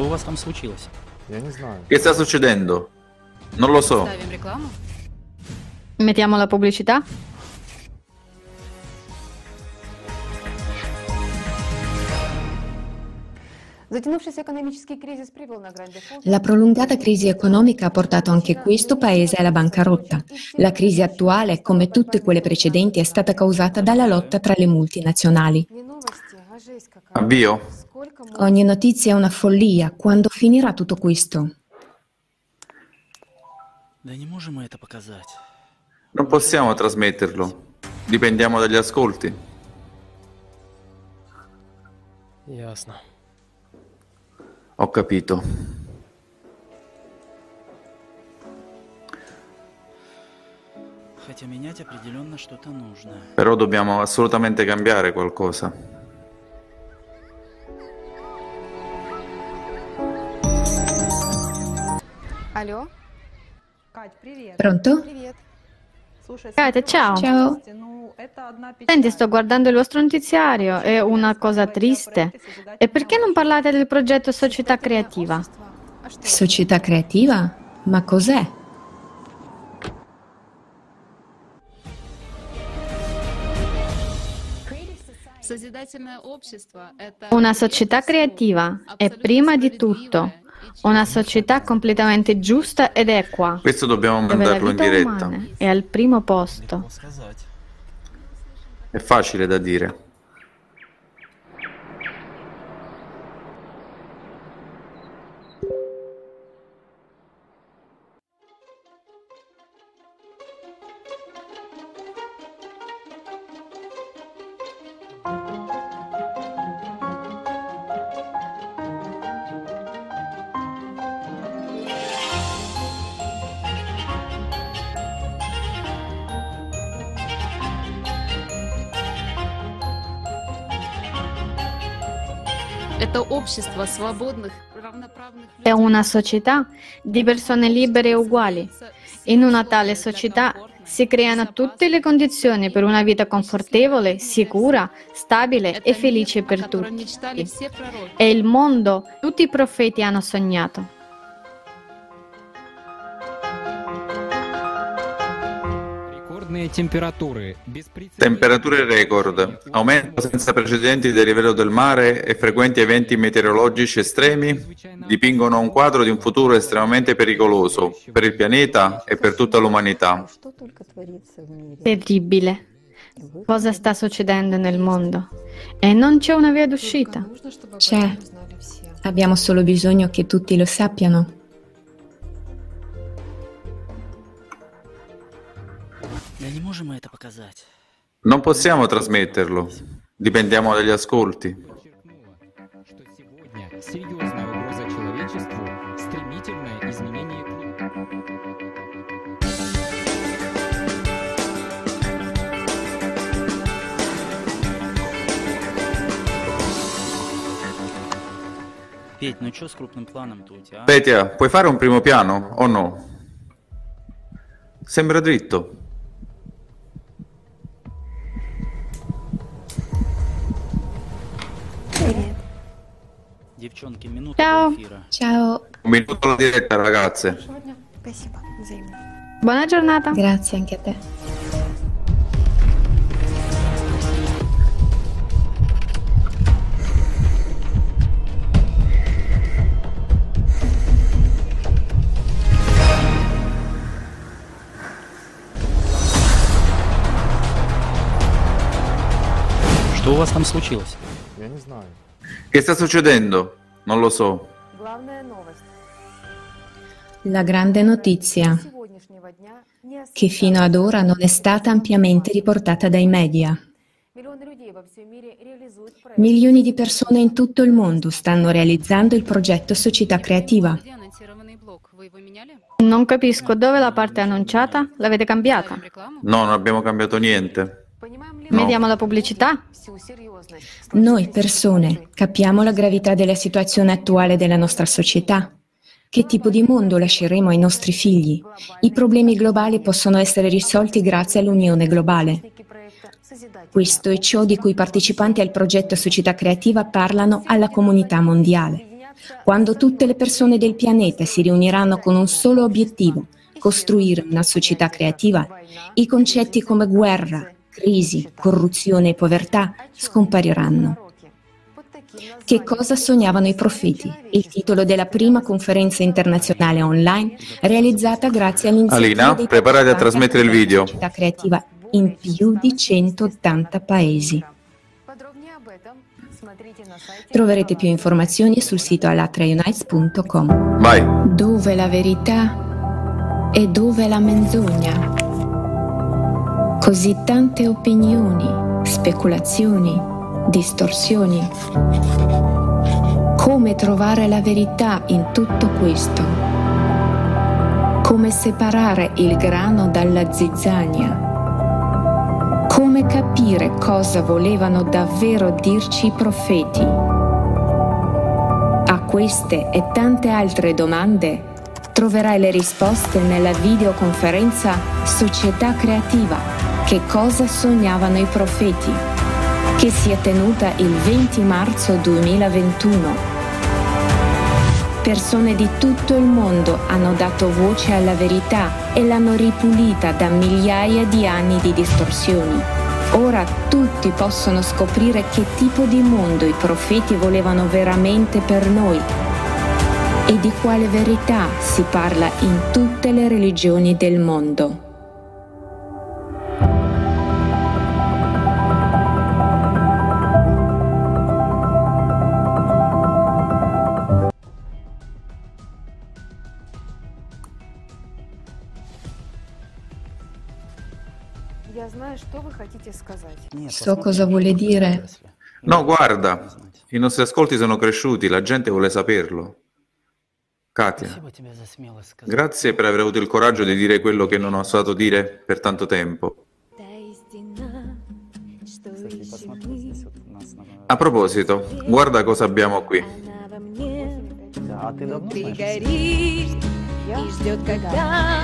Что у вас там случилось? Я не знаю. Che sta succedendo? Non lo so. Ставим рекламу. Mettiamo la pubblicità? Затянувшийся экономический кризис привел на грань дефолта. La prolungata crisi economica ha portato anche questo paese alla bancarotta. La crisi attuale, come tutte quelle precedenti, è stata causata dalla lotta tra le multinazionali. Не новости, а жесть какая. Avvio? Ogni notizia è una follia. Quando finirà tutto questo? Non possiamo trasmetterlo. Dipendiamo dagli ascolti. Ho capito. Però dobbiamo assolutamente cambiare qualcosa. Алло? Кать, привет. Pronto? Привет. Слушай, Катя, смотрю ciao. Ciao. новости, ну, это одна печаль. Senti, sto guardando il vostro notiziario, è una cosa triste. E perché non parlate del progetto Società Creativa? А что? Società creativa? Ma cos'è? Созидательное общество – это Una società creativa è prima di tutto una società completamente giusta ed equa. Questo dobbiamo mandarlo in diretta. È al primo posto. È facile da dire. È una società di persone libere e uguali. In una tale società si creano tutte le condizioni per una vita confortevole, sicura, stabile e felice per tutti. È il mondo che tutti i profeti hanno sognato. temperature. Temperature record, aumento senza precedenti del livello del mare e frequenti eventi meteorologici estremi dipingono un quadro di un futuro estremamente pericoloso per il pianeta e per tutta l'umanità. Terribile. Cosa sta succedendo nel mondo? E non c'è una via d'uscita. C'è. Abbiamo solo bisogno che tutti lo sappiano. Non possiamo trasmetterlo, dipendiamo dagli ascolti. подчеркнуло, что сегодня серьезная угроза человечеству – стремительное изменение климата. Петь, ну что с крупным планом-то у тебя? а? Petia, puoi fare un primo piano o no? Sembra dritto. Девчонки, минута Ciao. до эфира. Ciao, Un minuto alla diretta, ragazze. Сегодня спасибо. Взаимно. Buona giornata. grazie anche a te. Что у вас там случилось? Я не знаю. Che sta succedendo? Non lo so. La grande notizia, che fino ad ora non è stata ampiamente riportata dai media. Milioni di persone in tutto il mondo stanno realizzando il progetto Società Creativa. Non capisco, dove la parte annunciata? L'avete cambiata? No, non abbiamo cambiato niente. No. Vediamo la pubblicità? Noi persone capiamo la gravità della situazione attuale della nostra società. Che tipo di mondo lasceremo ai nostri figli? I problemi globali possono essere risolti grazie all'unione globale. Questo è ciò di cui i partecipanti al progetto Società Creativa parlano alla comunità mondiale. Quando tutte le persone del pianeta si riuniranno con un solo obiettivo, costruire una società creativa, i concetti come guerra, crisi, corruzione e povertà scompariranno. Che cosa sognavano i profeti? Il titolo della prima conferenza internazionale online realizzata grazie all'iniziativa Alina, preparati a trasmettere il video. creativa in più di 180 paesi. Troverete più informazioni sul sito alatraunites.com. Vai. Dove la verità e dove la menzogna? Così tante opinioni, speculazioni, distorsioni. Come trovare la verità in tutto questo? Come separare il grano dalla zizzania? Come capire cosa volevano davvero dirci i profeti? A queste e tante altre domande troverai le risposte nella videoconferenza Società Creativa. Che cosa sognavano i profeti? Che si è tenuta il 20 marzo 2021. Persone di tutto il mondo hanno dato voce alla verità e l'hanno ripulita da migliaia di anni di distorsioni. Ora tutti possono scoprire che tipo di mondo i profeti volevano veramente per noi e di quale verità si parla in tutte le religioni del mondo. So cosa vuole dire. No, guarda, i nostri ascolti sono cresciuti, la gente vuole saperlo. Katia, Спасибо тебе за смелость сказать. grazie per aver avuto il coraggio di dire quello che non ho osato dire per tanto tempo. Кстати, посмотри, здесь вот у нас на- A proposito, guarda cosa abbiamo qui. А ты давно Ты знаешь? горишь и ждет, когда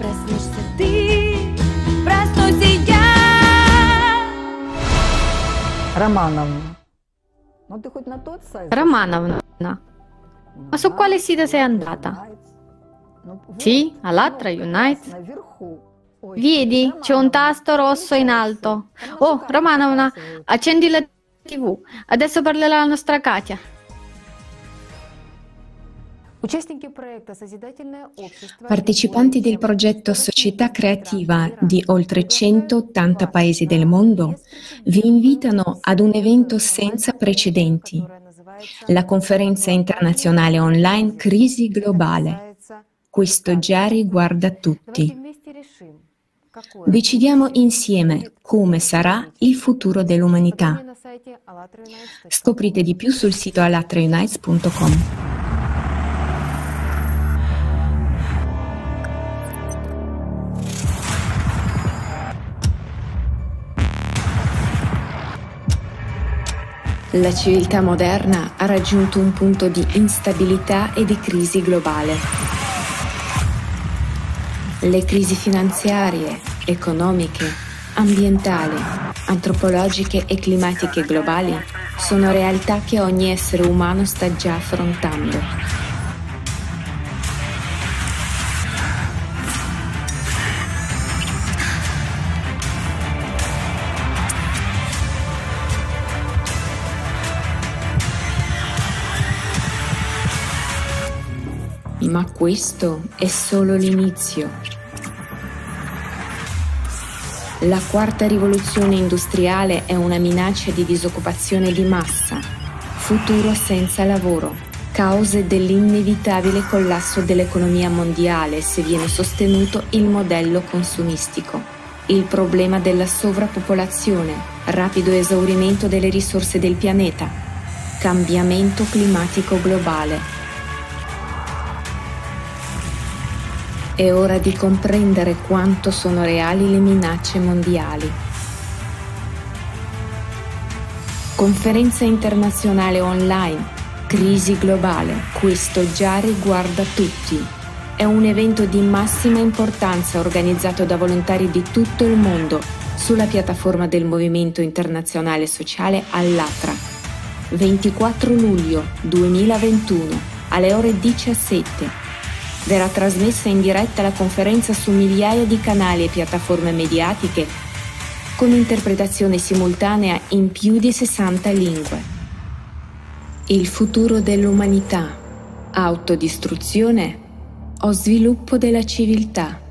проснешься ты, проснусь и я. Романовна, ну ты хоть на тот сайт? Romановna, ma su quale sito sei andata? Sì, all'Atra Unite. Наверху. Ой, Vedi, c'è un tasto rosso in alto. Oh, Romanovna, accendi la TV. Adesso parlerà la nostra Katia. Partecipanti del progetto Società Creativa di oltre 180 paesi del mondo vi invitano ad un evento senza precedenti, la conferenza internazionale online Crisi Globale. Questo già riguarda tutti. Decidiamo insieme come sarà il futuro dell'umanità. Scoprite di più sul sito alatraunites.com. La civiltà moderna ha raggiunto un punto di instabilità e di crisi globale. Le crisi finanziarie, economiche, ambientali, antropologiche e climatiche globali sono realtà che ogni essere umano sta già affrontando. Ma questo è solo l'inizio. La quarta rivoluzione industriale è una minaccia di disoccupazione di massa, futuro senza lavoro, cause dell'inevitabile collasso dell'economia mondiale se viene sostenuto il modello consumistico, il problema della sovrappopolazione, rapido esaurimento delle risorse del pianeta, cambiamento climatico globale. È ora di comprendere quanto sono reali le minacce mondiali. Conferenza internazionale online, crisi globale, questo già riguarda tutti. È un evento di massima importanza organizzato da volontari di tutto il mondo sulla piattaforma del Movimento Internazionale Sociale Allatra. 24 luglio 2021 alle ore 17. Verrà trasmessa in diretta la conferenza su migliaia di canali e piattaforme mediatiche con interpretazione simultanea in più di 60 lingue. Il futuro dell'umanità, autodistruzione o sviluppo della civiltà?